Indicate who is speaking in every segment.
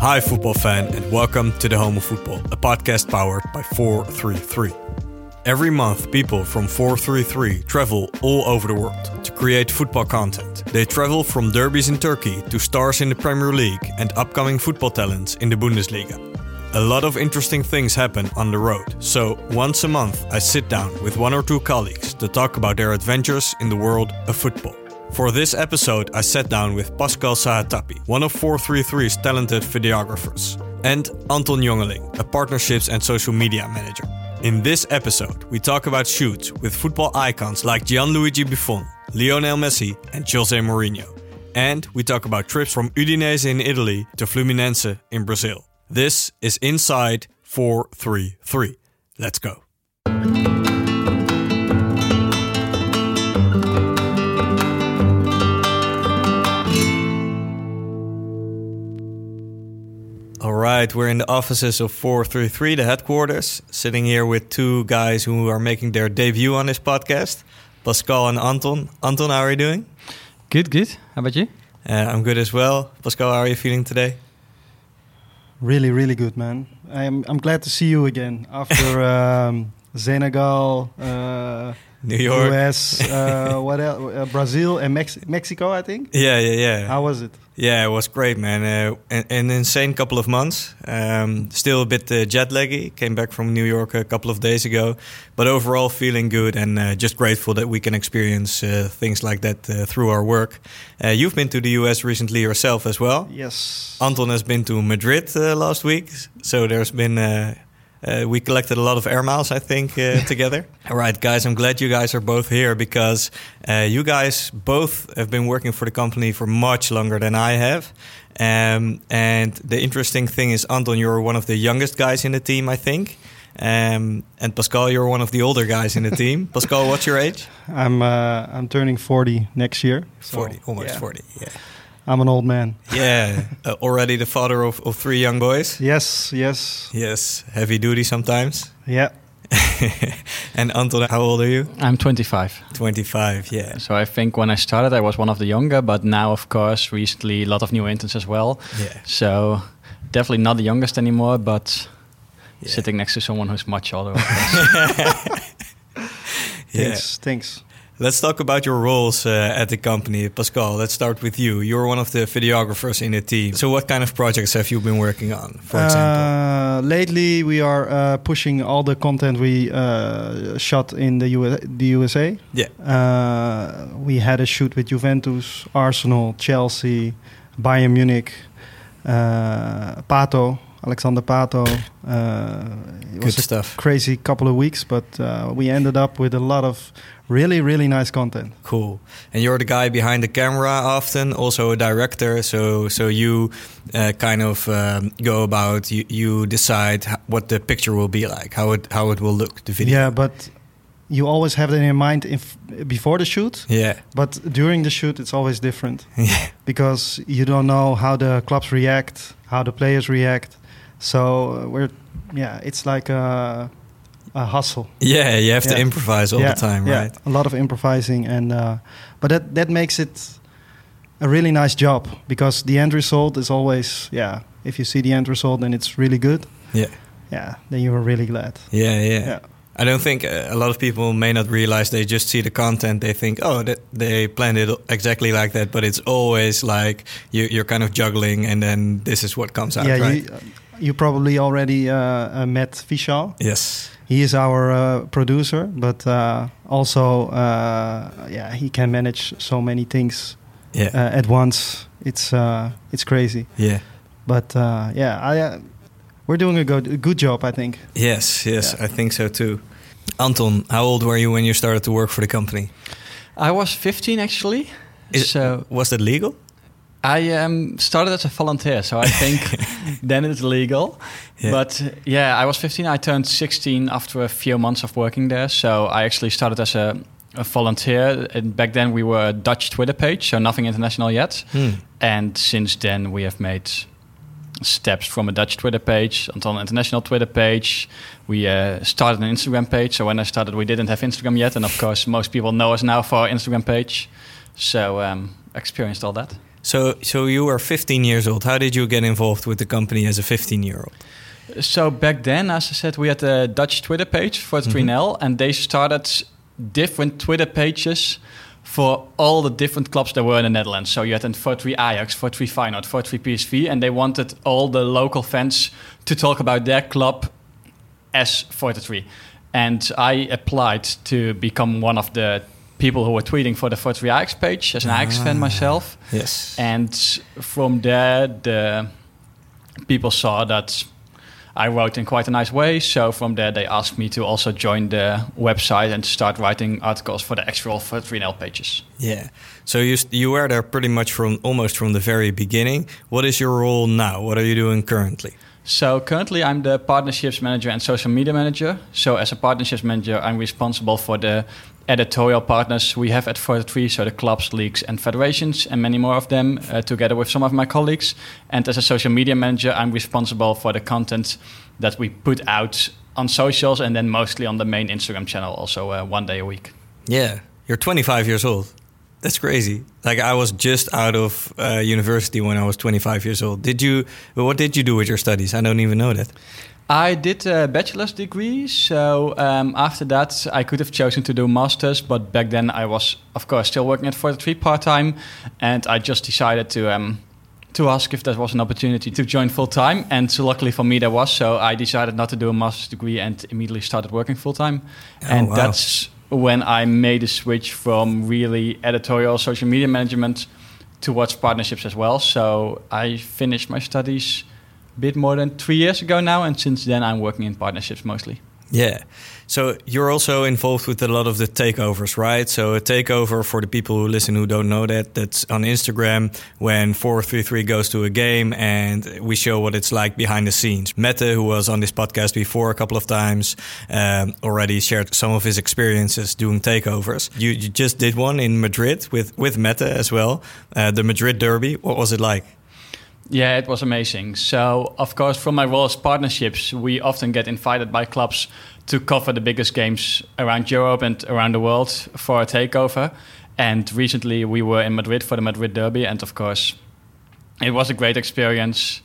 Speaker 1: Hi, football fan, and welcome to the Home of Football, a podcast powered by 433. Every month, people from 433 travel all over the world to create football content. They travel from derbies in Turkey to stars in the Premier League and upcoming football talents in the Bundesliga. A lot of interesting things happen on the road, so once a month I sit down with one or two colleagues to talk about their adventures in the world of football. For this episode, I sat down with Pascal Sahetapy, one of 433's talented videographers, and Anton Jongeling, a partnerships and social media manager. In this episode, we talk about shoots with football icons like Gianluigi Buffon, Lionel Messi, and Jose Mourinho. And we talk about trips from Udinese in Italy to Fluminense in Brazil. This is Inside 433. Let's go. Right, we're in the offices of 433, the headquarters, sitting here with two guys who are making their debut on this podcast, Pascal and Anton. Anton, how are you doing?
Speaker 2: Good, good. How about you?
Speaker 1: Uh, I'm good as well. Pascal, how are you feeling today?
Speaker 3: Really, really good, man. I'm I'm glad to see you again after um, Senegal, uh,
Speaker 1: New York,
Speaker 3: US, uh, what else? Uh, Brazil and Mex- Mexico, I think.
Speaker 1: Yeah, yeah, yeah.
Speaker 3: How was it?
Speaker 1: Yeah, it was great, man. Uh, an, an insane couple of months. Um, still a bit uh, jet laggy. Came back from New York a couple of days ago, but overall feeling good and uh, just grateful that we can experience uh, things like that uh, through our work. Uh, you've been to the US recently yourself as well.
Speaker 3: Yes.
Speaker 1: Anton has been to Madrid uh, last week, so there's been. Uh, we collected a lot of air miles, I think, uh, together. All right, guys, I'm glad you guys are both here because uh, you guys both have been working for the company for much longer than I have. Um, and the interesting thing is, Anton, you're one of the youngest guys in the team, I think. Um, and Pascal, you're one of the older guys in the team. Pascal, what's your age?
Speaker 3: I'm uh, I'm turning 40 next year.
Speaker 1: So, 40, almost
Speaker 3: yeah.
Speaker 1: 40. Yeah.
Speaker 3: I'm an old man.
Speaker 1: Yeah, uh, already the father of, of three young boys.
Speaker 3: Yes, yes.
Speaker 1: Yes, heavy duty sometimes.
Speaker 3: Yeah.
Speaker 1: and Anton, how old are you?
Speaker 2: I'm 25.
Speaker 1: 25, yeah.
Speaker 2: So I think when I started, I was one of the younger, but now, of course, recently a lot of new interns as well.
Speaker 1: Yeah.
Speaker 2: So definitely not the youngest anymore, but yeah. sitting next to someone who's much older.
Speaker 1: yeah.
Speaker 3: Thanks. Thanks.
Speaker 1: Let's talk about your roles uh, at the company. Pascal, let's start with you. You're one of the videographers in the team. So, what kind of projects have you been working on, for example?
Speaker 3: Uh, lately, we are uh, pushing all the content we uh, shot in the, U the USA.
Speaker 1: Yeah.
Speaker 3: Uh, we had a shoot with Juventus, Arsenal, Chelsea, Bayern Munich, uh, Pato. Alexander Pato.
Speaker 1: it was
Speaker 3: Good
Speaker 1: a stuff.
Speaker 3: crazy couple of weeks, but we ended up with a lot of really really nice content
Speaker 1: cool and you're the guy behind the camera often also a director so so you uh, kind of um, go about you, you decide what the picture will be like how it how it will look the video
Speaker 3: yeah but you always have that in mind if, before the shoot.
Speaker 1: Yeah.
Speaker 3: But during the shoot, it's always different
Speaker 1: Yeah.
Speaker 3: because you don't know how the clubs react, how the players react. So uh, we're, yeah, it's like a, a hustle.
Speaker 1: Yeah, you have to improvise all
Speaker 3: yeah,
Speaker 1: the time,
Speaker 3: yeah,
Speaker 1: right?
Speaker 3: A lot of improvising, and uh, but that that makes it a really nice job because the end result is always, yeah. If you see the end result and it's really good,
Speaker 1: Yeah.
Speaker 3: yeah, then you are really glad.
Speaker 1: Yeah, yeah.
Speaker 3: Yeah.
Speaker 1: I don't think uh, a lot of people may not realize they just see the content. They think, oh, that they planned it exactly like that, but it's always like you, you're kind of juggling, and then this is what comes out,
Speaker 3: yeah,
Speaker 1: right?
Speaker 3: you, you probably already uh, uh, met Vishal.
Speaker 1: yes.
Speaker 3: He is our uh, producer, but uh, also, uh, yeah, he can manage so many things
Speaker 1: Yeah.
Speaker 3: uh, at once. It's uh, it's crazy,
Speaker 1: yeah.
Speaker 3: but uh, yeah, I, uh, we're doing a good a good job, I think.
Speaker 1: Yes. Yes.
Speaker 3: Yeah.
Speaker 1: I think so too. Anton, how old were you when you started to work for the company?
Speaker 2: I was 15 actually.
Speaker 1: Is-
Speaker 2: so
Speaker 1: Was that legal?
Speaker 2: I um, started as a volunteer, so I think then it's legal.
Speaker 1: Yeah.
Speaker 2: But yeah, I was 15. I turned 16 after a few months of working there. So I actually started as a, a volunteer. And back then we were a Dutch Twitter page, so nothing international yet.
Speaker 1: Hmm.
Speaker 2: And since then we have made steps from a Dutch Twitter page onto an international Twitter page. We uh, started an Instagram page. So when I started, we didn't have Instagram yet, and of course most people know us now for our Instagram page. So um, experienced all that.
Speaker 1: So, so you were 15 years old. How did you get involved with the company as a 15 year old?
Speaker 2: So back then, as I said, we had a Dutch Twitter page for mhm. 3NL, and they started different Twitter pages for all the different clubs that were in the Netherlands. So you had 43 Ajax, 43 Feyenoord, 43 PSV, and they wanted all the local fans to talk about their club as 43. And I applied to become one of the people who were tweeting for the 43 Ajax page as an Ajax fan ah, myself.
Speaker 1: Yes.
Speaker 2: And from there, the people saw that I wrote in quite a nice way. So from there, they asked me to also join the website and start writing articles for the actual 3NL pages.
Speaker 1: Yeah. So you you were there pretty much from almost from the very beginning. What is your role now? What are you doing currently?
Speaker 2: So currently, I'm the partnerships manager and social media manager. So as a partnerships manager, I'm responsible for the editorial partners we have at 43, so the clubs, leagues, and federations, and many more of them, uh, together with some of my colleagues. And as a social media manager, I'm responsible for the content that we put out on socials, and then mostly on the main Instagram channel, also uh, one day a week.
Speaker 1: Yeah. You're 25 years old. That's crazy. Like I was just out of uh, university when I was 25 years old. Did you? What did you do with your studies? I don't even know that.
Speaker 2: I did a bachelor's degree, so um, after that I could have chosen to do masters, but back then I was, of course, still working at 43 part time, and I just decided to um, to ask if there was an opportunity to join full time, and so luckily for me there was. So I decided not to do a master's degree and immediately started working full time,
Speaker 1: Oh,
Speaker 2: and
Speaker 1: wow.
Speaker 2: that's when I made a switch from really editorial social media management towards partnerships as well. So I finished my studies a bit more than three years ago now, and since then I'm working in partnerships mostly.
Speaker 1: Yeah. So you're also involved with a lot of the takeovers, right? So a takeover for the people who listen who don't know that, that's on Instagram when 433 goes to a game and we show what it's like behind the scenes. Mette, who was on this podcast before a couple of times, um, already shared some of his experiences doing takeovers. You, you just did one in Madrid with, with Mette as well, uh, the Madrid Derby. What was it like?
Speaker 2: Yeah, it was amazing. So, of course, from my role as partnerships, we often get invited by clubs to cover the biggest games around Europe and around the world for a takeover. And recently, we were in Madrid for the Madrid Derby, and of course, it was a great experience.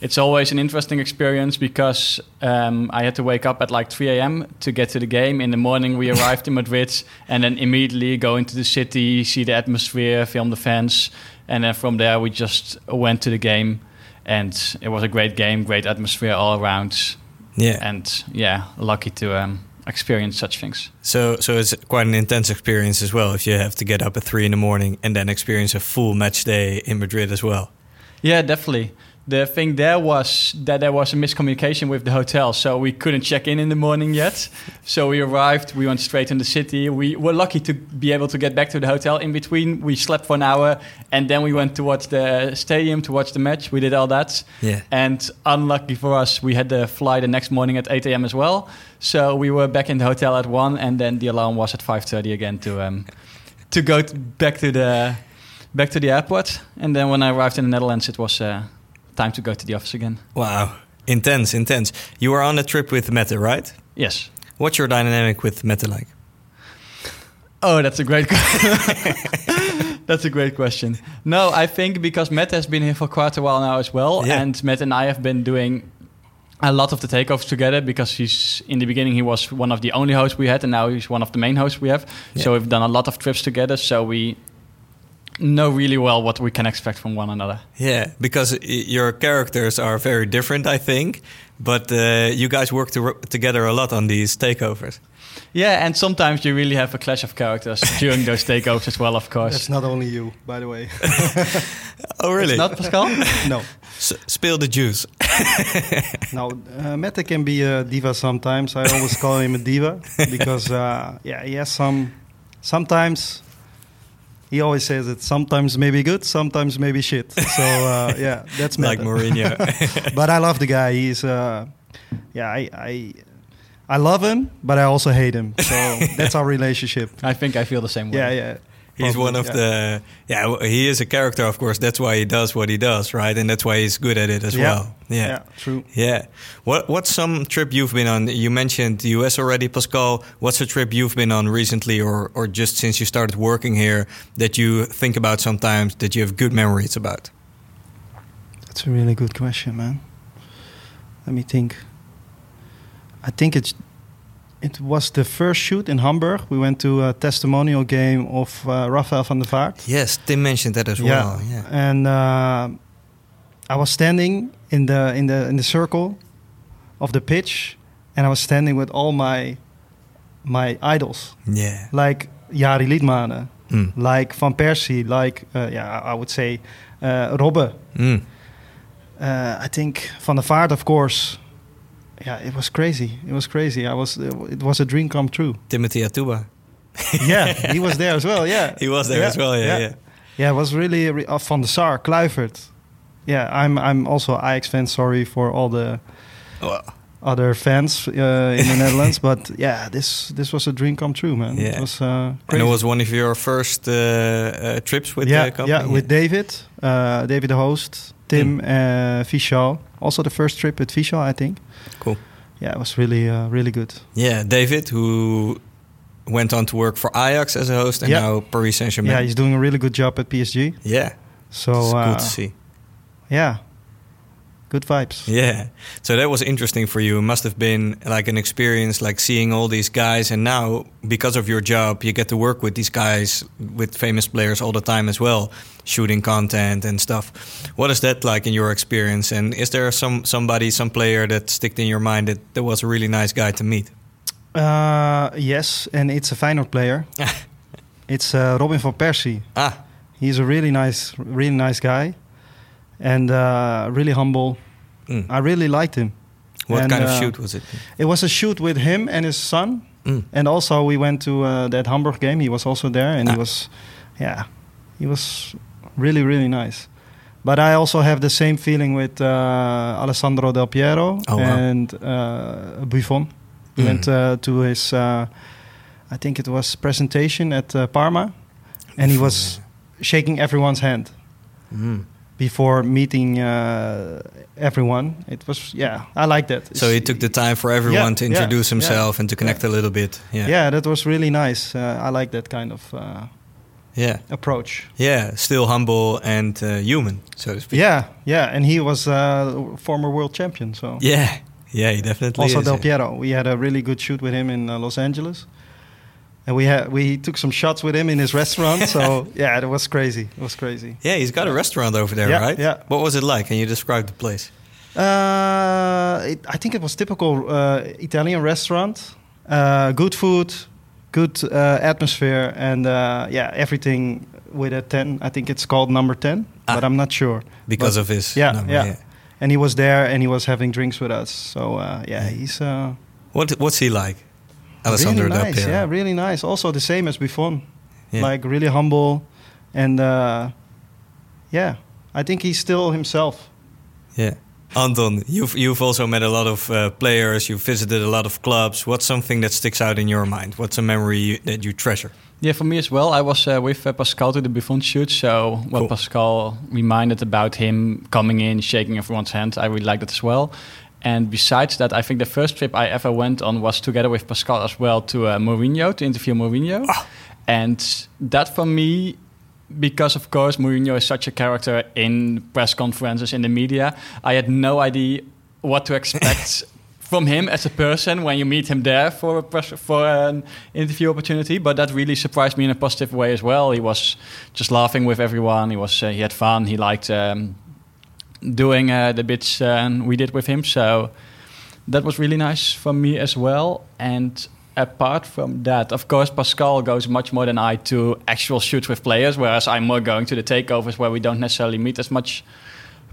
Speaker 2: It's always an interesting experience because um, I had to wake up at like 3 a.m. to get to the game. In the morning, we arrived in Madrid and then immediately go into the city, see the atmosphere, film the fans. And then from there, we just went to the game. And it was a great game, great atmosphere all around.
Speaker 1: Yeah.
Speaker 2: And yeah, lucky to um, experience such things.
Speaker 1: So, so it's quite an intense experience as well if you have to get up at three in the morning and then experience a full match day in Madrid as well.
Speaker 2: Yeah, definitely. The thing there was that there was a miscommunication with the hotel, so we couldn't check in in the morning yet. So we arrived, we went straight in the city. We were lucky to be able to get back to the hotel. In between, we slept for an hour, and then we went to watch the stadium to watch the match. We did all that.
Speaker 1: Yeah.
Speaker 2: And unlucky for us, we had to fly the next morning at 8 a.m. as well. So we were back in the hotel at one, and then the alarm was at 5:30 again to um, to go back to the back to the airport. And then when I arrived in the Netherlands, it was uh, time to go to the office again.
Speaker 1: Wow. Intense, intense. You were on a trip with Mette, right?
Speaker 2: Yes.
Speaker 1: What's your dynamic with Mette like?
Speaker 2: Oh, that's a great question. that's a great question. No, I think because Matt has been here for quite a while now as well,
Speaker 1: Yeah.
Speaker 2: and Matt and I have been doing a lot of the takeoffs together because he's in the beginning he was one of the only hosts we had, and now he's one of the main hosts we have.
Speaker 1: Yeah.
Speaker 2: So we've done a lot of trips together, so we know really well what we can expect from one another.
Speaker 1: Yeah, because your characters are very different, I think. But uh, you guys work to together a lot on these takeovers.
Speaker 2: Yeah, and sometimes you really have a clash of characters during those takeovers as well, of course.
Speaker 3: That's not only you, by the way.
Speaker 1: Oh, really?
Speaker 2: It's not Pascal?
Speaker 3: no,
Speaker 1: S- spill the juice.
Speaker 3: no. Uh, Mette can be a diva sometimes. I always call him a diva because, uh, yeah, he has some. Sometimes he always says it. Sometimes maybe good, sometimes maybe shit. So uh, yeah, that's
Speaker 1: like
Speaker 3: Mette.
Speaker 1: Mourinho.
Speaker 3: but I love the guy. He's, uh, yeah, I, I, I love him, but I also hate him. So that's our relationship.
Speaker 2: I think I feel the same way.
Speaker 3: Yeah, yeah.
Speaker 1: He's one of
Speaker 3: yeah.
Speaker 1: the yeah. He is a character, of course. That's why he does what he does, right? And that's why he's good at it as
Speaker 3: Yeah.
Speaker 1: well. Yeah.
Speaker 3: Yeah, true.
Speaker 1: Yeah. What What's some trip you've been on? You mentioned the US already, Pascal. What's a trip you've been on recently, or or just since you started working here that you think about sometimes that you have good memories about?
Speaker 3: That's a really good question, man. Let me think. I think it's it was the first shoot in Hamburg. We went to a testimonial game of uh, Rafael van der Vaart.
Speaker 1: Yes, Tim mentioned that as well. Yeah.
Speaker 3: And uh, I was standing in the in the in the circle of the pitch, and I was standing with all my my idols,
Speaker 1: Yeah.
Speaker 3: like Jari Litmanen,
Speaker 1: Mm.
Speaker 3: like Van Persie, like uh, yeah, I would say uh, Robbe.
Speaker 1: Mm.
Speaker 3: Uh, I think Van der Vaart, of course. Yeah, it was crazy. It was crazy. I was. It was a dream come true.
Speaker 1: Timothy Atuba.
Speaker 3: yeah, he was there as well. Yeah,
Speaker 1: He was there as well. Yeah, yeah.
Speaker 3: Yeah, it was really re- uh, Van der Sar, Kluivert. Yeah, I'm. I'm also Ajax fan. Sorry for all the
Speaker 1: Well,
Speaker 3: other fans uh, in the Netherlands, but yeah, this this was a dream come true, man.
Speaker 1: Yeah.
Speaker 3: It was. Uh,
Speaker 1: and it was one of your first uh, uh, trips with
Speaker 3: yeah,
Speaker 1: the company.
Speaker 3: yeah, with David, uh, David the host, Tim,
Speaker 1: Mm.
Speaker 3: uh, Fischal. Also the first trip with Fischal, I think.
Speaker 1: Cool.
Speaker 3: Yeah, it was really, uh, really good.
Speaker 1: Yeah, David, who went on to work for Ajax as a host and
Speaker 3: Yeah.
Speaker 1: now Paris Saint Germain.
Speaker 3: Yeah, he's doing a really good job at PSG.
Speaker 1: yeah.
Speaker 3: So
Speaker 1: it's
Speaker 3: uh,
Speaker 1: good to see.
Speaker 3: yeah, good vibes.
Speaker 1: Yeah. So that was interesting for you. It must have been like an experience, like seeing all these guys. And now, because of your job, you get to work with these guys, with famous players all the time as well, shooting content and stuff. What is that like in your experience? And is there some somebody, some player that sticked in your mind that, that was a really nice guy to meet?
Speaker 3: Uh, yes, and it's a Feyenoord player. it's uh, Robin van Persie.
Speaker 1: ah,
Speaker 3: He's a really nice, really nice guy, and uh, really humble.
Speaker 1: mm.
Speaker 3: I really liked him.
Speaker 1: what
Speaker 3: and,
Speaker 1: kind of
Speaker 3: uh,
Speaker 1: shoot was it?
Speaker 3: It was a shoot with him and his son,
Speaker 1: Mm.
Speaker 3: and also we went to uh, that Hamburg game. He was also there, and
Speaker 1: Ah.
Speaker 3: he was, yeah, he was really, really nice. But I also have the same feeling with uh, Alessandro Del Piero
Speaker 1: Oh, wow.
Speaker 3: and uh, Buffon.
Speaker 1: Mm.
Speaker 3: went uh, to his, uh, I think it was presentation at uh, Parma, and he was shaking everyone's hand
Speaker 1: Mm.
Speaker 3: Before meeting uh, everyone. It was yeah, I like that.
Speaker 1: So he took the time for everyone
Speaker 3: Yeah,
Speaker 1: to introduce
Speaker 3: yeah,
Speaker 1: himself and to connect a little bit. Yeah.
Speaker 3: yeah. that was really nice. Uh, I like that kind of uh,
Speaker 1: Yeah.
Speaker 3: approach.
Speaker 1: Yeah. Still humble and uh, human, so to speak.
Speaker 3: Yeah, yeah, and he was uh, former world champion. So
Speaker 1: Yeah. Yeah, he definitely
Speaker 3: also
Speaker 1: is.
Speaker 3: Del. Piero, we had a really good shoot with him in uh, Los Angeles. And we had we took some shots with him in his restaurant. so yeah, it was crazy. It was crazy.
Speaker 1: Yeah, he's got a restaurant over there,
Speaker 3: Yeah,
Speaker 1: right?
Speaker 3: yeah.
Speaker 1: What was it like? Can you describe the place?
Speaker 3: Uh, it, I think it was typical uh, Italian restaurant. Uh, good food, good uh, atmosphere, and uh, yeah, everything with a ten. I think it's called number ten,
Speaker 1: Ah.
Speaker 3: but I'm not sure
Speaker 1: Because
Speaker 3: But-
Speaker 1: of his
Speaker 3: yeah,
Speaker 1: number,
Speaker 3: yeah. and he was there and he was having drinks with us. So uh, yeah, he's uh,
Speaker 1: What what's he like, Alessandro
Speaker 3: really
Speaker 1: Del
Speaker 3: nice.
Speaker 1: Piero?
Speaker 3: Yeah, really nice. Also the same as Buffon,
Speaker 1: Yeah.
Speaker 3: like really humble, and uh, yeah, I think he's still himself.
Speaker 1: Yeah. Anton, you've you've also met a lot of uh, players. You've visited a lot of clubs. What's something that sticks out in your mind? What's a memory you, that you treasure?
Speaker 2: Yeah, for me as well. I was uh, with uh, Pascal to the Buffon shoot, so when
Speaker 1: Cool.
Speaker 2: Pascal reminded about him coming in, shaking everyone's hand, I really liked it as well. And besides that, I think the first trip I ever went on was together with Pascal as well to uh, Mourinho to interview Mourinho, and that for me. Because of course Mourinho is such a character in press conferences in the media, I had no idea what to expect from him as a person when you meet him there for a press, for an interview opportunity. But that really surprised me in a positive way as well. He was just laughing with everyone. He was uh, he had fun. He liked um, doing uh, the bits uh, we did with him. So that was really nice for me as well. And apart from that, of course, Pascal goes much more than I to actual shoots with players, whereas I'm more going to the takeovers where we don't necessarily meet as much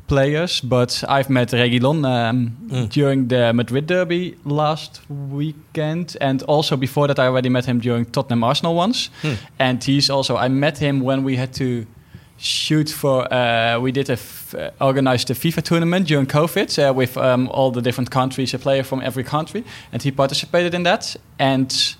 Speaker 2: players. But I've met Reguilon um, during the Madrid derby last weekend, and also before that, I already met him during Tottenham Arsenal once. And he's also I met him when we had to shoot for uh, we did a f- uh, organized a FIFA tournament during COVID uh, with um, all the different countries, a player from every country, and he participated in that. And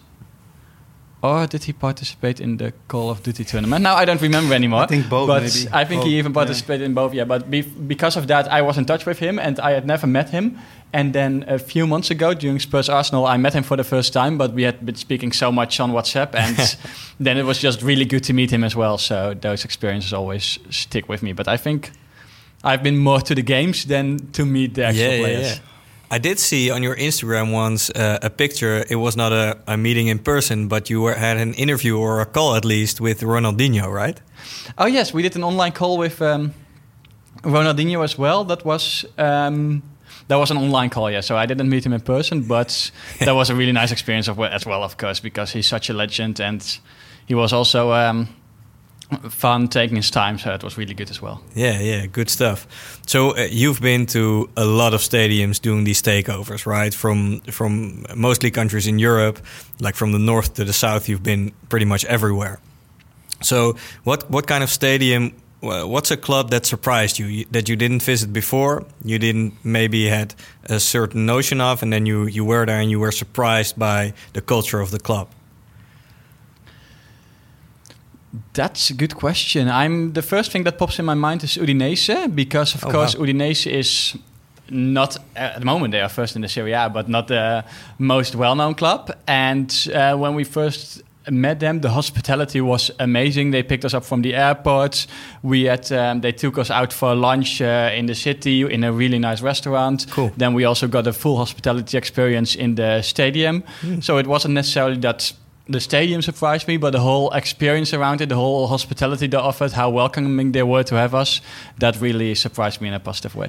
Speaker 2: or did he participate in the Call of Duty tournament? Now I don't remember anymore.
Speaker 3: I think both,
Speaker 2: But
Speaker 3: maybe.
Speaker 2: I think
Speaker 3: Both,
Speaker 2: he even
Speaker 3: yeah.
Speaker 2: participated in both. Yeah, but be- because of that, I was in touch with him, and I had never met him. And then a few months ago, during Spurs Arsenal, I met him for the first time. But we had been speaking so much on WhatsApp, and then it was just really good to meet him as well. So those experiences always stick with me. But I think I've been more to the games than to meet the actual
Speaker 1: yeah, yeah,
Speaker 2: players.
Speaker 1: yeah. I did see on your Instagram once uh, a picture. It was not a, a meeting in person, but you were, had an interview or a call at least with Ronaldinho, right?
Speaker 2: Oh yes, we did an online call with um, Ronaldinho as well. That was um, that was an online call, yeah. So I didn't meet him in person, but that was a really nice experience of, as well, of course, because he's such a legend and he was also um, fun taking his time. So it was really good as well.
Speaker 1: Yeah, yeah, good stuff. So uh, you've been to a lot of stadiums doing these takeovers, right? From from mostly countries in Europe, like from the north to the south. You've been pretty much everywhere. So what what kind of stadium? What's a club that surprised you that you didn't visit before? You didn't maybe had a certain notion of, and then you you were there and you were surprised by the culture of the club.
Speaker 2: That's a good question. I'm the first thing that pops in my mind is Udinese because, of
Speaker 1: Oh,
Speaker 2: course,
Speaker 1: wow.
Speaker 2: Udinese is not at the moment they are first in the Serie A, but not the most well-known club. And uh, when we first met them, the hospitality was amazing. They picked us up from the airport. We had um, they took us out for lunch uh, in the city in a really nice restaurant.
Speaker 1: Cool.
Speaker 2: Then we also got a full hospitality experience in the stadium. So it wasn't necessarily that the stadium surprised me, but the whole experience around it, the whole hospitality they offered, how welcoming they were to have us, that really surprised me in a positive way.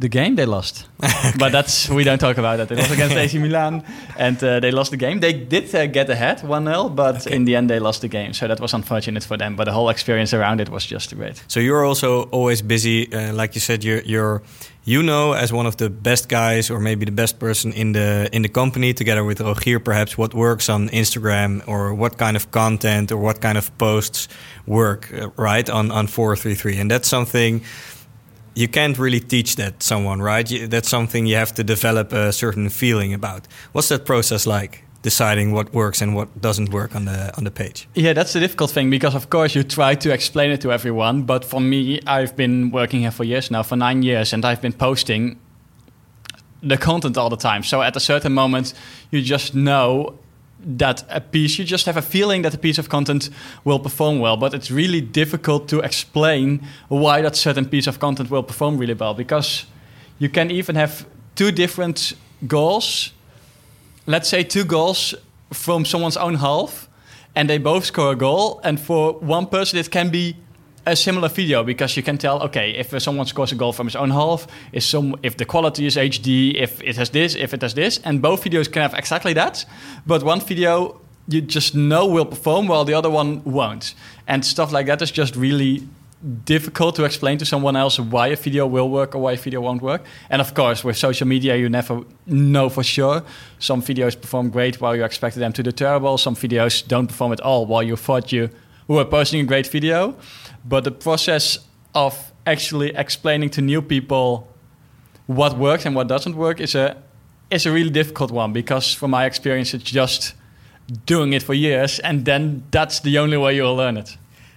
Speaker 2: The game they lost, but that's we don't talk about that. It was against AC Milan, and uh, they lost the game. They did uh, get ahead one 0 but in the end they lost the game. So that was unfortunate for them. But the whole experience around it was just great.
Speaker 1: So you're also always busy, uh, like you said. You're, you're, you know, as one of the best guys, or maybe the best person in the in the company, together with Rogier, perhaps what works on Instagram, or what kind of content, or what kind of posts work, uh, right, on on four three three, and that's something you can't really teach that someone, right? You, that's something you have to develop a certain feeling about. What's that process like? deciding what works and what doesn't work on the on the page?
Speaker 2: Yeah, that's the difficult thing because of course you try to explain it to everyone, but for me, I've been working here for years now, for nine years, and I've been posting the content all the time. So at a certain moment, you just know that a piece, you just have a feeling that a piece of content will perform well, but it's really difficult to explain why that certain piece of content will perform really well because you can even have two different goals. Let's say two goals from someone's own half, and they both score a goal. And for one person, it can be a similar video because you can tell okay if someone scores a goal from his own half is some if the quality is hd if it has this if it has this and both videos can have exactly that but one video you just know will perform while the other one won't. And stuff like that is just really difficult to explain to someone else why a video will work or why a video won't work. And of course with social media you never know for sure. Some videos perform great while you expected them to do terrible. Some videos don't perform at all while you thought you were posting a great video but the process of actually explaining to new people what works and what doesn't work is a is a really difficult one because from my experience it's just doing it for years and then that's the only way you'll learn it.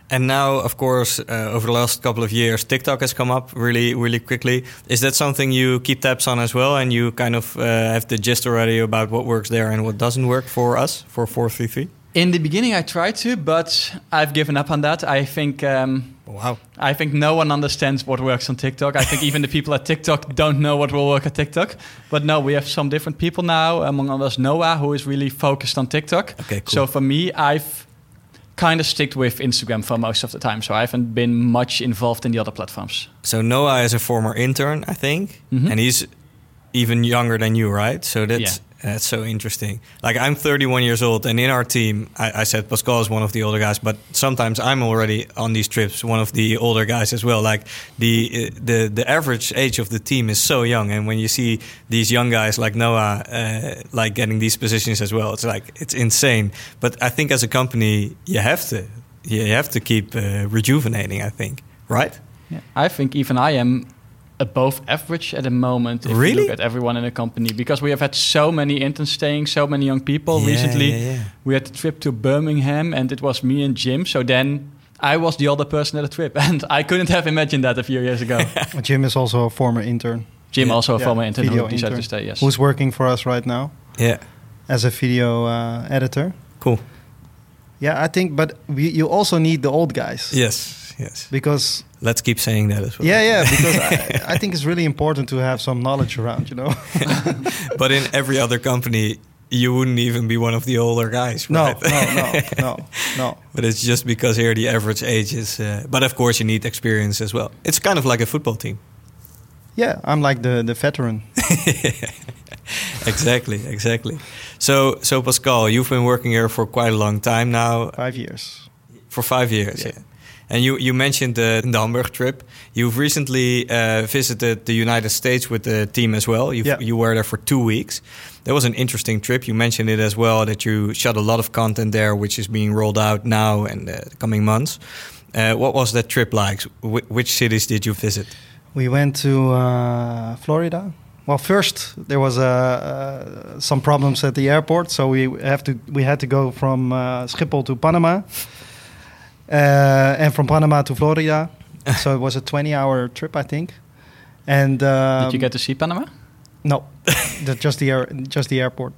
Speaker 1: And now, of course, uh, over the last couple of years, TikTok has come up really, really quickly. Is that something you keep tabs on as well, and you kind of uh, have the gist already about what works there and what doesn't work for us for four three three?
Speaker 2: In the beginning, I tried to, but I've given up on that. I think. Um,
Speaker 1: wow.
Speaker 2: I think no one understands what works on TikTok. I think even the people at TikTok don't know what will work at TikTok. But no, we have some different people now. Among others, Noah, who is really focused on TikTok.
Speaker 1: Okay, cool.
Speaker 2: So for me, I've kind of sticked with Instagram for most of the time. So I haven't been much involved in the other platforms.
Speaker 1: So Noah is a former intern, I think,
Speaker 2: Mhm.
Speaker 1: and he's even younger than you, right? So that's
Speaker 2: Yeah.
Speaker 1: That's so interesting. Like I'm 31 years old, and in our team, I, I said Pascal is one of the older guys, but sometimes I'm already on these trips one of the older guys as well. Like the the the average age of the team is so young, and when you see these young guys like Noah, uh, like getting these positions as well, it's like it's insane. But I think as a company, you have to you have to keep uh, rejuvenating. I think, right?
Speaker 2: Yeah. I think even I am above average at the moment if you
Speaker 1: Really?
Speaker 2: look at everyone in the company because we have had so many interns staying, so many young people.
Speaker 1: Yeah,
Speaker 2: Recently,
Speaker 1: yeah, yeah.
Speaker 2: we had a trip to Birmingham and it was me and Jim. So then I was the other person at the trip and I couldn't have imagined that a few years ago.
Speaker 3: Jim is also a former intern.
Speaker 2: Jim
Speaker 1: Yeah.
Speaker 2: also a
Speaker 3: Yeah,
Speaker 2: former intern who
Speaker 3: video
Speaker 2: decided to stay, yes.
Speaker 3: Who's working for us right now
Speaker 1: Yeah,
Speaker 3: as a video uh, editor.
Speaker 1: cool.
Speaker 3: Yeah, I think, but we, you also need the old guys.
Speaker 1: Yes, yes.
Speaker 3: Because
Speaker 1: Let's keep saying that as well.
Speaker 3: yeah, yeah, because I, I think it's really important to have some knowledge around, you know.
Speaker 1: But in every other company, you wouldn't even be one of the older guys,
Speaker 3: no,
Speaker 1: right?
Speaker 3: no, no, no, no.
Speaker 1: but it's just because here the average age is. Uh, but of course, you need experience as well. It's kind of like a football team.
Speaker 3: Yeah, I'm like the the veteran.
Speaker 1: exactly, exactly. So, so Pascal, you've been working here for quite a long time now,
Speaker 3: Five years.
Speaker 1: for five years.
Speaker 3: Yeah.
Speaker 1: Yeah. And you, you mentioned the, the Hamburg trip. You've recently uh, visited the United States with the team as well. You've,
Speaker 3: Yeah.
Speaker 1: You were there for two weeks. That was an interesting trip. You mentioned it as well that you shot a lot of content there, which is being rolled out now and uh, the coming months. Uh, what was that trip like? Wh- which cities did you visit?
Speaker 3: We went to uh, Florida. Well, first there was uh, uh, some problems at the airport, so we have to we had to go from uh, Schiphol to Panama, and from Panama to Florida. so it was a twenty-hour trip, I think. And um,
Speaker 2: Did you get to see Panama?
Speaker 3: no, the, just the air, just the airport.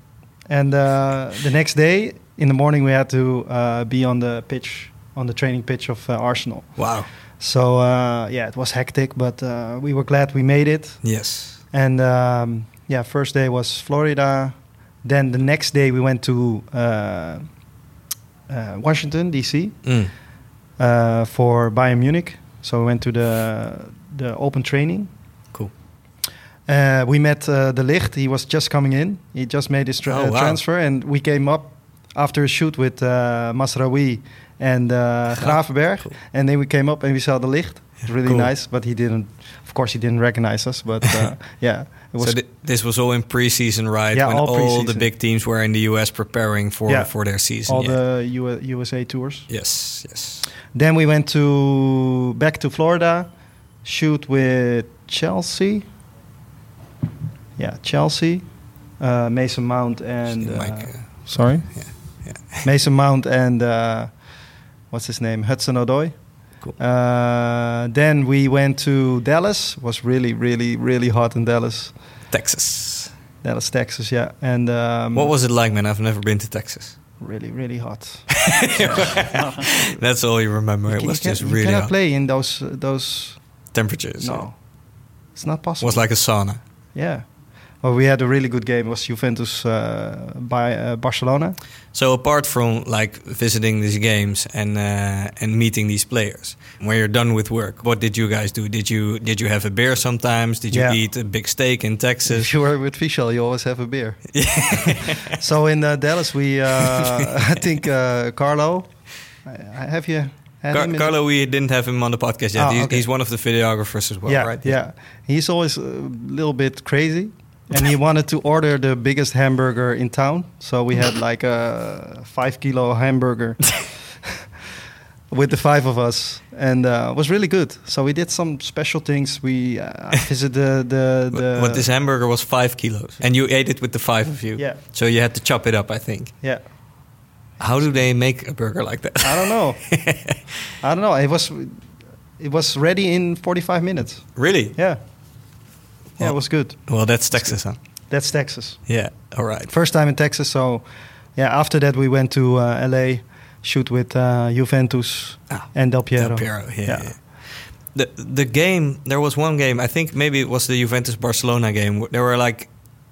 Speaker 3: And uh, the next day in the morning, we had to uh, be on the pitch, on the training pitch of uh, Arsenal.
Speaker 1: Wow.
Speaker 3: So uh, yeah, it was hectic, but uh, we were glad we made it.
Speaker 1: Yes.
Speaker 3: And um, yeah, first day was Florida. Then the next day we went to uh, uh, Washington D.C.
Speaker 1: Mm.
Speaker 3: Uh, for Bayern Munich. So we went to the the open training.
Speaker 1: Cool.
Speaker 3: Uh, we met uh, de Ligt. He was just coming in. He just made his tra-
Speaker 1: Oh, wow.
Speaker 3: transfer, and we came up after a shoot with uh, Mazraoui and uh, Gravenberg,
Speaker 1: Cool.
Speaker 3: and then we came up and we saw de Ligt. It was really
Speaker 1: Cool.
Speaker 3: nice, but he didn't. Of course, he didn't recognize us. But uh, yeah, it was
Speaker 1: so thi- this was all in preseason, right?
Speaker 3: Yeah,
Speaker 1: when
Speaker 3: all
Speaker 1: all the big teams were in the US preparing for
Speaker 3: Yeah.
Speaker 1: for their season.
Speaker 3: all
Speaker 1: yeah.
Speaker 3: the U- USA tours.
Speaker 1: yes, yes.
Speaker 3: Then we went to back to Florida, shoot with Chelsea. Yeah, Chelsea, uh, Mason Mount, and uh,
Speaker 1: uh,
Speaker 3: Sorry.
Speaker 1: Yeah, yeah.
Speaker 3: Mason Mount and uh, what's his name? Hudson Odoi.
Speaker 1: Cool.
Speaker 3: Uh, then we went to Dallas. Was really, really, really hot in Dallas.
Speaker 1: Texas.
Speaker 3: Dallas, Texas. Yeah, and um,
Speaker 1: What was it like, man? I've never been to Texas.
Speaker 3: really, really hot.
Speaker 1: That's all you remember. It was
Speaker 3: can-
Speaker 1: just
Speaker 3: you
Speaker 1: really
Speaker 3: cannot
Speaker 1: hot.
Speaker 3: play in those uh, those.
Speaker 1: temperatures.
Speaker 3: No, it's not possible.
Speaker 1: It
Speaker 3: possible.
Speaker 1: was like a sauna.
Speaker 3: yeah. Well, we had a really good game. It was Juventus uh, by uh, Barcelona.
Speaker 1: So apart from like visiting these games and uh, and meeting these players, when you're done with work, what did you guys do? Did you did you have a beer sometimes? Did you
Speaker 3: Yeah.
Speaker 1: eat a big steak in Texas?
Speaker 3: If you were with Fischel, you always have a beer. so in uh, Dallas, we uh, I think uh, Carlo. Have you
Speaker 1: Car- Carlo, we didn't have him on the podcast yet.
Speaker 3: Oh,
Speaker 1: he's,
Speaker 3: okay.
Speaker 1: he's one of the videographers as well,
Speaker 3: yeah,
Speaker 1: right?
Speaker 3: yeah. He's always a little bit crazy, and he wanted to order the biggest hamburger in town. So we had like a five kilo hamburger with the five of us, and uh, it was really good. So we did some special things. We uh, visited the the, the
Speaker 1: But this hamburger was five kilos, and you ate it with the five of you.
Speaker 3: Yeah.
Speaker 1: So you had to chop it up, I think.
Speaker 3: yeah.
Speaker 1: How do they make a burger like that?
Speaker 3: I don't know. I don't know. It was it was ready in 45 minutes.
Speaker 1: really?
Speaker 3: Yeah. Yeah,
Speaker 1: Well-
Speaker 3: it was good.
Speaker 1: Well, that's Texas, huh?
Speaker 3: That's Texas.
Speaker 1: Yeah. All right.
Speaker 3: First time in Texas. So, yeah. After that, we went to uh, LA, shoot with uh, Juventus
Speaker 1: Ah,
Speaker 3: and Del Piero.
Speaker 1: Del Piero, yeah,
Speaker 3: Yeah.
Speaker 1: yeah. The the game there was one game I think maybe it was the Juventus Barcelona game. There were like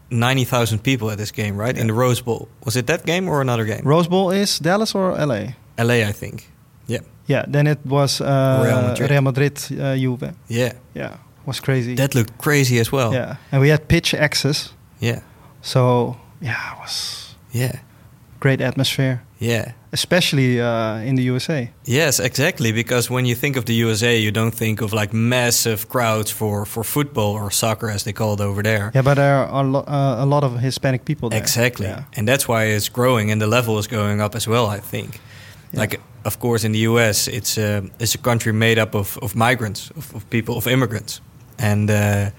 Speaker 1: ninety thousand people at this game, right? In the Rose Bowl. Was it that game or another game?
Speaker 3: Rose Bowl is Dallas or LA?
Speaker 1: LA, I think. Yeah,
Speaker 3: Yeah. Then it was uh,
Speaker 1: Real Madrid.
Speaker 3: Real Madrid, uh, Juve.
Speaker 1: yeah.
Speaker 3: Yeah. Was crazy.
Speaker 1: That looked crazy as well.
Speaker 3: Yeah. And we had pitch access.
Speaker 1: yeah,
Speaker 3: So yeah, it was
Speaker 1: yeah,
Speaker 3: great atmosphere,
Speaker 1: yeah.
Speaker 3: especially uh, in the USA.
Speaker 1: Yes, exactly. Because when you think of the USA, you don't think of like massive crowds for, for football or soccer, as they call it over there.
Speaker 3: Yeah, but there are a, lo- uh, a lot of Hispanic people there.
Speaker 1: Exactly.
Speaker 3: Yeah.
Speaker 1: And that's why it's growing and the level is going up as well, I think.
Speaker 3: Yeah.
Speaker 1: Like, of course, in the US, it's a, it's a country made up of, of migrants, of, of people, of immigrants. And, uh,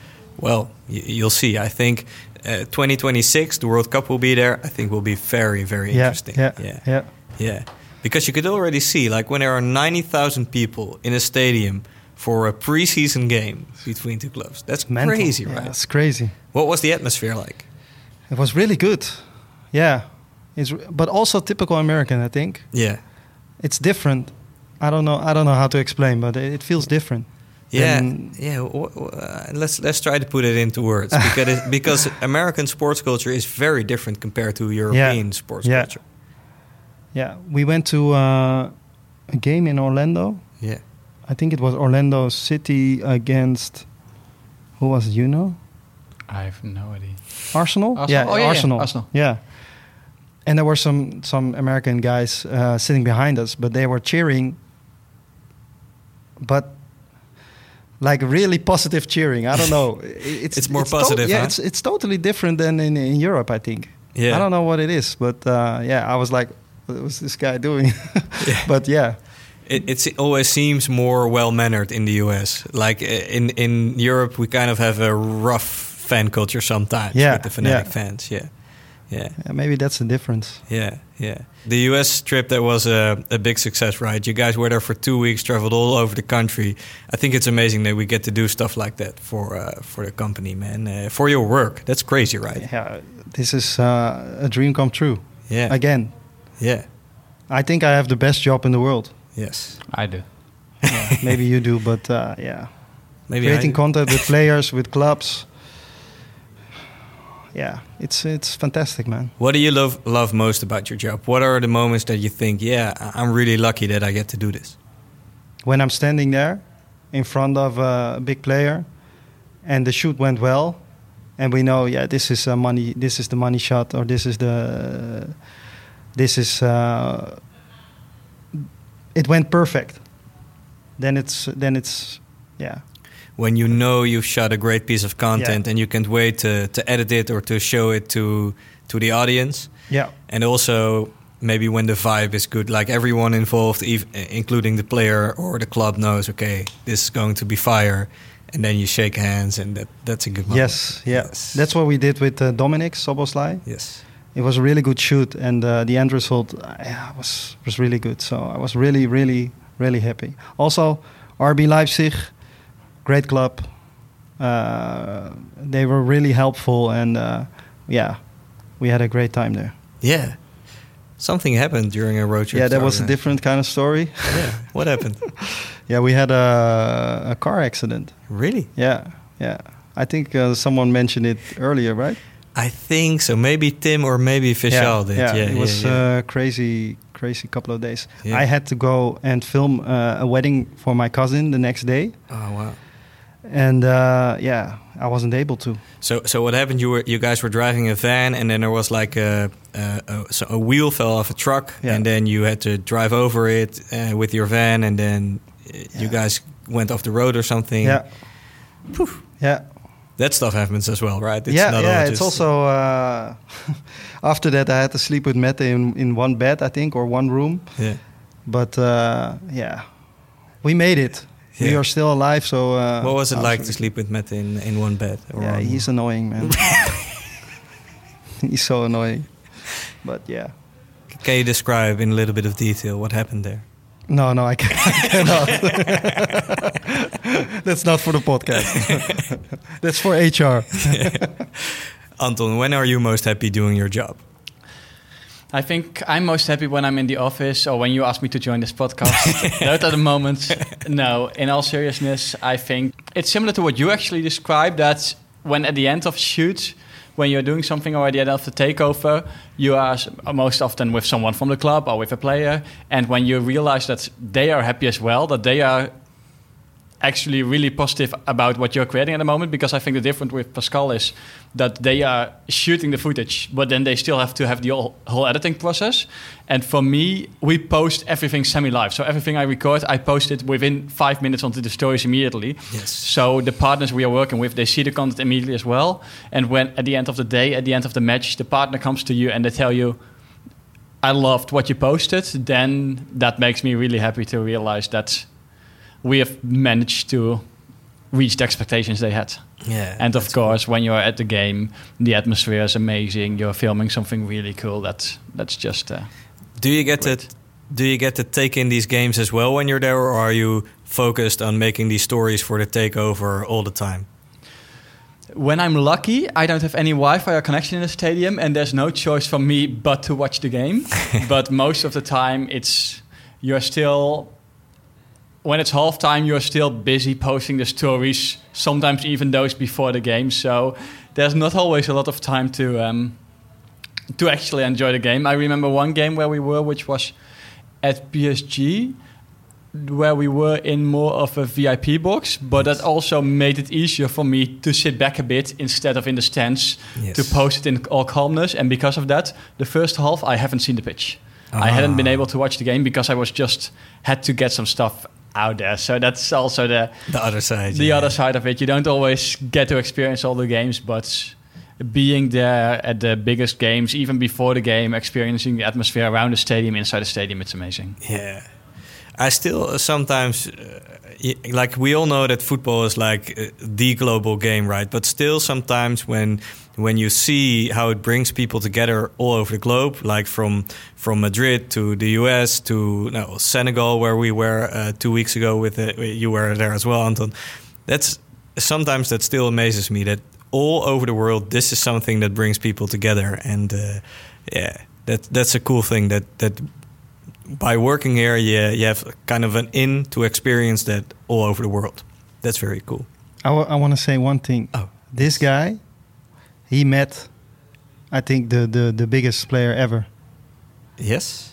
Speaker 1: well, y- you'll see. I think uh, 2026, the World Cup will be there. I think will be very, very
Speaker 3: Yeah,
Speaker 1: interesting.
Speaker 3: yeah,
Speaker 1: yeah.
Speaker 3: yeah.
Speaker 1: Yeah. Because you could already see, like, when there are 90,000 people in a stadium for a preseason game between two clubs, that's
Speaker 3: Mental.
Speaker 1: crazy,
Speaker 3: Yeah,
Speaker 1: right?
Speaker 3: It's crazy.
Speaker 1: What was the atmosphere like?
Speaker 3: It was really good. Yeah, it's but also typical American. I think
Speaker 1: Yeah.
Speaker 3: it's different. I don't know. I don't know how to explain, but it, it feels different.
Speaker 1: Yeah,
Speaker 3: than-
Speaker 1: yeah. w- w- uh, let's let's try to put it into words because it, because American sports culture is very different compared to European sports
Speaker 3: Yeah.
Speaker 1: culture.
Speaker 3: Yeah, we went to uh, a game in Orlando.
Speaker 1: Yeah,
Speaker 3: I think it was Orlando City against who was it? You know,
Speaker 2: I have no idea.
Speaker 3: Arsenal.
Speaker 2: Arsenal?
Speaker 3: Yeah,
Speaker 2: Oh, yeah, yeah,
Speaker 3: Arsenal.
Speaker 2: Arsenal.
Speaker 3: Yeah. And there were some some American guys uh, sitting behind us, but they were cheering. But like really positive cheering. I don't know. It's
Speaker 1: It's more
Speaker 3: to-
Speaker 1: positive,
Speaker 3: yeah,
Speaker 1: huh?
Speaker 3: it's it's totally different than in, in Europe. I think.
Speaker 1: Yeah.
Speaker 3: I don't know what it is, but uh, yeah, I was like, what was this guy doing?
Speaker 1: Yeah.
Speaker 3: But yeah,
Speaker 1: it it's, it always seems more well mannered in the US. Like in in Europe, we kind of have a rough fan culture sometimes
Speaker 3: Yeah,
Speaker 1: with the fanatic
Speaker 3: yeah.
Speaker 1: fans. Yeah, yeah.
Speaker 3: yeah, maybe that's the difference.
Speaker 1: Yeah, yeah. The US trip that was a, a big success, right? You guys were there for two weeks, traveled all over the country. I think it's amazing that we get to do stuff like that for uh, for the company, man. Uh, for your work, that's crazy, right?
Speaker 3: Yeah, this is uh, a dream come true.
Speaker 1: Yeah,
Speaker 3: Again,
Speaker 1: yeah,
Speaker 3: I think I have the best job in the world.
Speaker 1: yes.
Speaker 2: I do.
Speaker 3: Yeah, maybe you do, but uh, yeah,
Speaker 1: Maybe
Speaker 3: creating
Speaker 1: I,
Speaker 3: content with players, with clubs. Yeah, it's it's fantastic, man.
Speaker 1: What do you love love most about your job? What are the moments that you think, yeah, I'm really lucky that I get to do this?
Speaker 3: When I'm standing there in front of a big player, and the shoot went well, and we know, yeah, this is a money, this is the money shot, or this is the, this is, uh, it went perfect. Then it's then it's, yeah,
Speaker 1: When you know you've shot a great piece of content
Speaker 3: Yeah.
Speaker 1: and you can't wait to, to edit it or to show it to to the audience.
Speaker 3: yeah,
Speaker 1: and also maybe when the vibe is good like everyone involved ev- including the player or the club knows okay this is going to be fire and then you shake hands and that, that's a good moment
Speaker 3: yes, yeah.
Speaker 1: yes
Speaker 3: That's what we did with uh, Dominik Szoboszlai.
Speaker 1: yes
Speaker 3: it was a really good shoot, and uh, the end result uh, was was really good. So I was really, really, really happy. Also, RB Leipzig, great club. Uh, they were really helpful, and uh, yeah, we had a great time there.
Speaker 1: Yeah. Something happened during a road trip.
Speaker 3: yeah, that was a different kind of story.
Speaker 1: Yeah. What happened?
Speaker 3: yeah, we had a, a car accident.
Speaker 1: really?
Speaker 3: Yeah, yeah. I think uh, someone mentioned it earlier, right?
Speaker 1: I think so. Maybe Tim or maybe Vishal did. Yeah,
Speaker 3: it
Speaker 1: yeah,
Speaker 3: was
Speaker 1: yeah.
Speaker 3: Uh, crazy, crazy couple of days.
Speaker 1: Yeah.
Speaker 3: I had to go and film uh, a wedding for my cousin the next day,
Speaker 1: oh wow.
Speaker 3: And uh, yeah, I wasn't able to.
Speaker 1: So, so what happened? You were, you guys were driving a van, and then there was like a a, a, so a wheel fell off a truck,
Speaker 3: Yeah.
Speaker 1: and then you had to drive over it uh, with your van, and then uh, you guys went off the road or something.
Speaker 3: Yeah, yeah,
Speaker 1: that stuff happens as well, right?
Speaker 3: yeah,
Speaker 1: not
Speaker 3: yeah.
Speaker 1: all
Speaker 3: It's also uh, after that I had to sleep with Mette in in one bed, I think, or one room.
Speaker 1: yeah.
Speaker 3: But uh, yeah, we made it. We
Speaker 1: Yeah.
Speaker 3: are still alive. So uh,
Speaker 1: What was it like to sleep with Matt in, in one bed? or
Speaker 3: Yeah, he's annoying, man. he's so annoying. But yeah.
Speaker 1: Can you describe in a little bit of detail what happened there?
Speaker 3: No, no, I, can, I cannot. That's not for the podcast. That's for HR.
Speaker 1: Anton, when are you most happy doing your job?
Speaker 2: I think I'm most happy when I'm in the office or when you ask me to join this podcast. Those are the moments. No, in all seriousness, I think it's similar to what you actually described. That when at the end of shoot, when you're doing something or at the end of the takeover, you are most often with someone from the club or with a player, and when you realize that they are happy as well, that they are actually really positive about what you're creating at the moment because I think the difference with Pascal is that they are shooting the footage, but then they still have to have the whole, whole editing process. And for me, we post everything semi-live. So everything I record, I post it within five minutes onto the stories immediately.
Speaker 1: Yes.
Speaker 2: So the partners we are working with, they see the content immediately as well. And when at the end of the day, at the end of the match, the partner comes to you and they tell you, I loved what you posted, then that makes me really happy to realize that we have managed to reach the expectations they had.
Speaker 1: Yeah.
Speaker 2: And of course, when you're at the game, the atmosphere is amazing. You're filming something really cool. That's that's just uh,
Speaker 1: Do you get
Speaker 2: Great.
Speaker 1: to do you get to take in these games as well when you're there, or are you focused on making these stories for the takeover all the time?
Speaker 2: when I'm lucky, I don't have any Wi-Fi or connection in the stadium, and there's no choice for me but to watch the game. but most of the time, it's you're still when it's halftime, you're still busy posting the stories. Sometimes even those before the game. So there's not always a lot of time to um, to actually enjoy the game. I remember one game where we were, which was at PSG, where we were in more of a VIP box, but that also made it easier for me to sit back a bit instead of in the stands
Speaker 1: Yes.
Speaker 2: to post it in all calmness. And because of that, the first half I haven't seen the pitch. I hadn't been
Speaker 1: Ah.
Speaker 2: able to watch the game because I was just had to get some stuff out there. So that's also the
Speaker 1: The other side.
Speaker 2: the
Speaker 1: yeah.
Speaker 2: other side of it. You don't always get to experience all the games, but being there at the biggest games, even before the game, experiencing the atmosphere around the stadium, inside the stadium, it's amazing.
Speaker 1: Yeah. I still uh, sometimes uh, like we all know that football is like uh, the global game, right? But still sometimes when when you see how it brings people together all over the globe, like from from Madrid to the US to no, Senegal where we were uh, 2 weeks ago with uh, you were there as well Anton. That's sometimes that still amazes me that all over the world this is something that brings people together and yeah, that that's a cool thing that that by working here, you, you have kind of an in to experience that all over the world. That's very cool.
Speaker 3: I want to say one thing.
Speaker 1: Oh,
Speaker 3: This guy, he met, I think, the, the, the biggest player ever.
Speaker 1: Yes.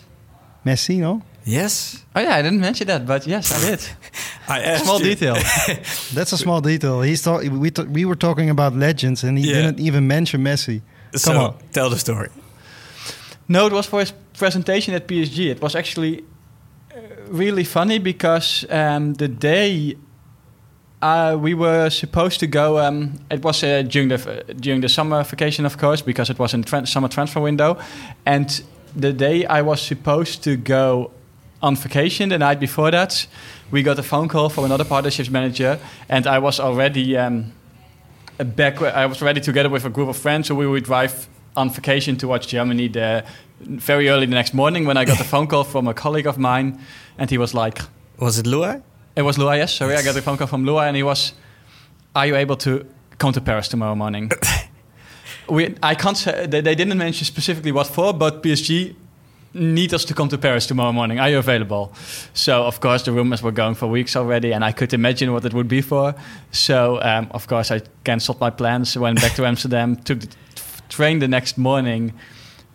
Speaker 3: Messi, no?
Speaker 1: Yes.
Speaker 2: Oh yeah, I didn't mention that, but yes, I did.
Speaker 1: I asked
Speaker 2: Small
Speaker 1: you.
Speaker 2: detail.
Speaker 3: That's a small detail. He's talk, we, t- we were talking about legends, and he
Speaker 1: Yeah.
Speaker 3: didn't even mention Messi.
Speaker 1: So
Speaker 3: Come on.
Speaker 1: tell the story.
Speaker 2: No, it was for his presentation at PSG. It was actually uh, really funny because um, the day uh, we were supposed to go, um, it was uh, during the during the summer vacation, of course, because it was in tran summer transfer window, and the day I was supposed to go on vacation, the night before that, we got a phone call from another partnerships manager, and I was already. Um, back I was ready together with a group of friends, so we would drive on vacation to watch Germany the very early the next morning when I got a phone call from a colleague of mine, and he was like,
Speaker 1: Was it Luai?
Speaker 2: "It was Luai, yes. Sorry, I got a phone call from Luai, and he was, "Are you able to come to Paris tomorrow morning?" we, I can't say they, they didn't mention specifically what for, but PSG need us to come to Paris tomorrow morning. Are you available? So of course the rumors were going for weeks already, and I could imagine what it would be for. So um, of course I cancelled my plans, went back to Amsterdam, took the train the next morning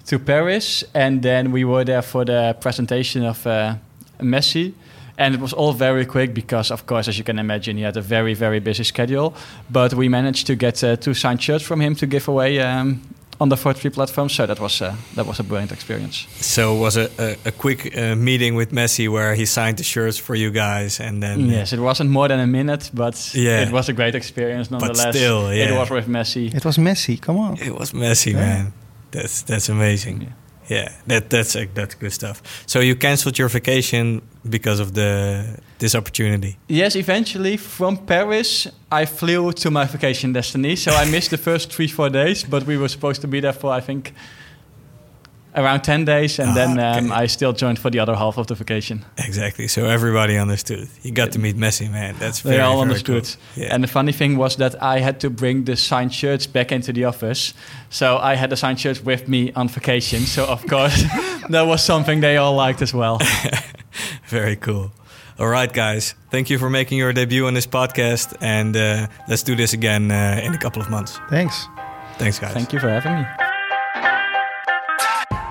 Speaker 2: to Paris, and then we were there for the presentation of uh, Messi. And it was all very quick because, of course, as you can imagine, he had a very, very busy schedule. But we managed to get uh, two signed shirts from him to give away um, on the 4-3 platform. So that was uh, that was a brilliant experience.
Speaker 1: So it was a, a, a quick uh, meeting with Messi where he signed the shirts for you guys, and then uh,
Speaker 2: Yes, it wasn't more than a minute, but
Speaker 1: Yeah.
Speaker 2: it was a great experience nonetheless.
Speaker 1: But still,
Speaker 2: It was with Messi.
Speaker 3: It was messy. Come on.
Speaker 1: it was Messi, man. That's that's amazing.
Speaker 2: Yeah.
Speaker 1: Yeah, that that's uh, that's good stuff. So you canceled your vacation because of the this opportunity.
Speaker 2: Yes, eventually from Paris, I flew to my vacation destiny. So I missed the first three, four days, but we were supposed to be there for, I think, around 10 days. And
Speaker 1: Ah,
Speaker 2: then um,
Speaker 1: okay.
Speaker 2: I still joined for the other half of the vacation.
Speaker 1: Exactly. So everybody understood. You got to meet Messi, man. That's
Speaker 2: They
Speaker 1: very,
Speaker 2: all
Speaker 1: very
Speaker 2: understood.
Speaker 1: cool. Yeah.
Speaker 2: And the funny thing was that I had to bring the signed shirts back into the office. So I had the signed shirts with me on vacation. So, of course, that was something they all liked as well.
Speaker 1: Very cool. All right, guys. Thank you for making your debut on this podcast, and uh, let's do this again uh, in a couple of months.
Speaker 3: Thanks.
Speaker 1: Thanks, guys.
Speaker 2: Thank you for having me.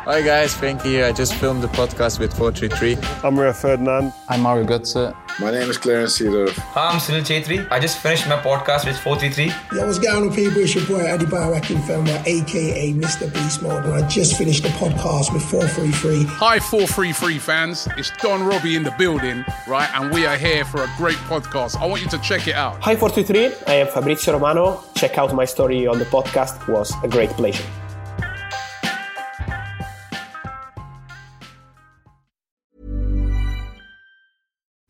Speaker 4: Hi guys, Frankie here. I just filmed the podcast with 433.
Speaker 5: I'm Rio Ferdinand.
Speaker 6: I'm Mario Götze.
Speaker 7: My name is Clarence Seedorf.
Speaker 6: Hi, I'm Sunil Chhetri. I just finished my podcast with 433.
Speaker 8: Yo, what's going on, people? It's your boy Adi Biohacking Filmer, aka Mr. Beast Mode, and I just finished the podcast with 433.
Speaker 9: Hi, 433 fans. It's Don Robbie in the building, right? And we are here for a great podcast. I want you to check it out.
Speaker 10: Hi 433. I am Fabrizio Romano. Check out my story on the podcast. It was a great pleasure.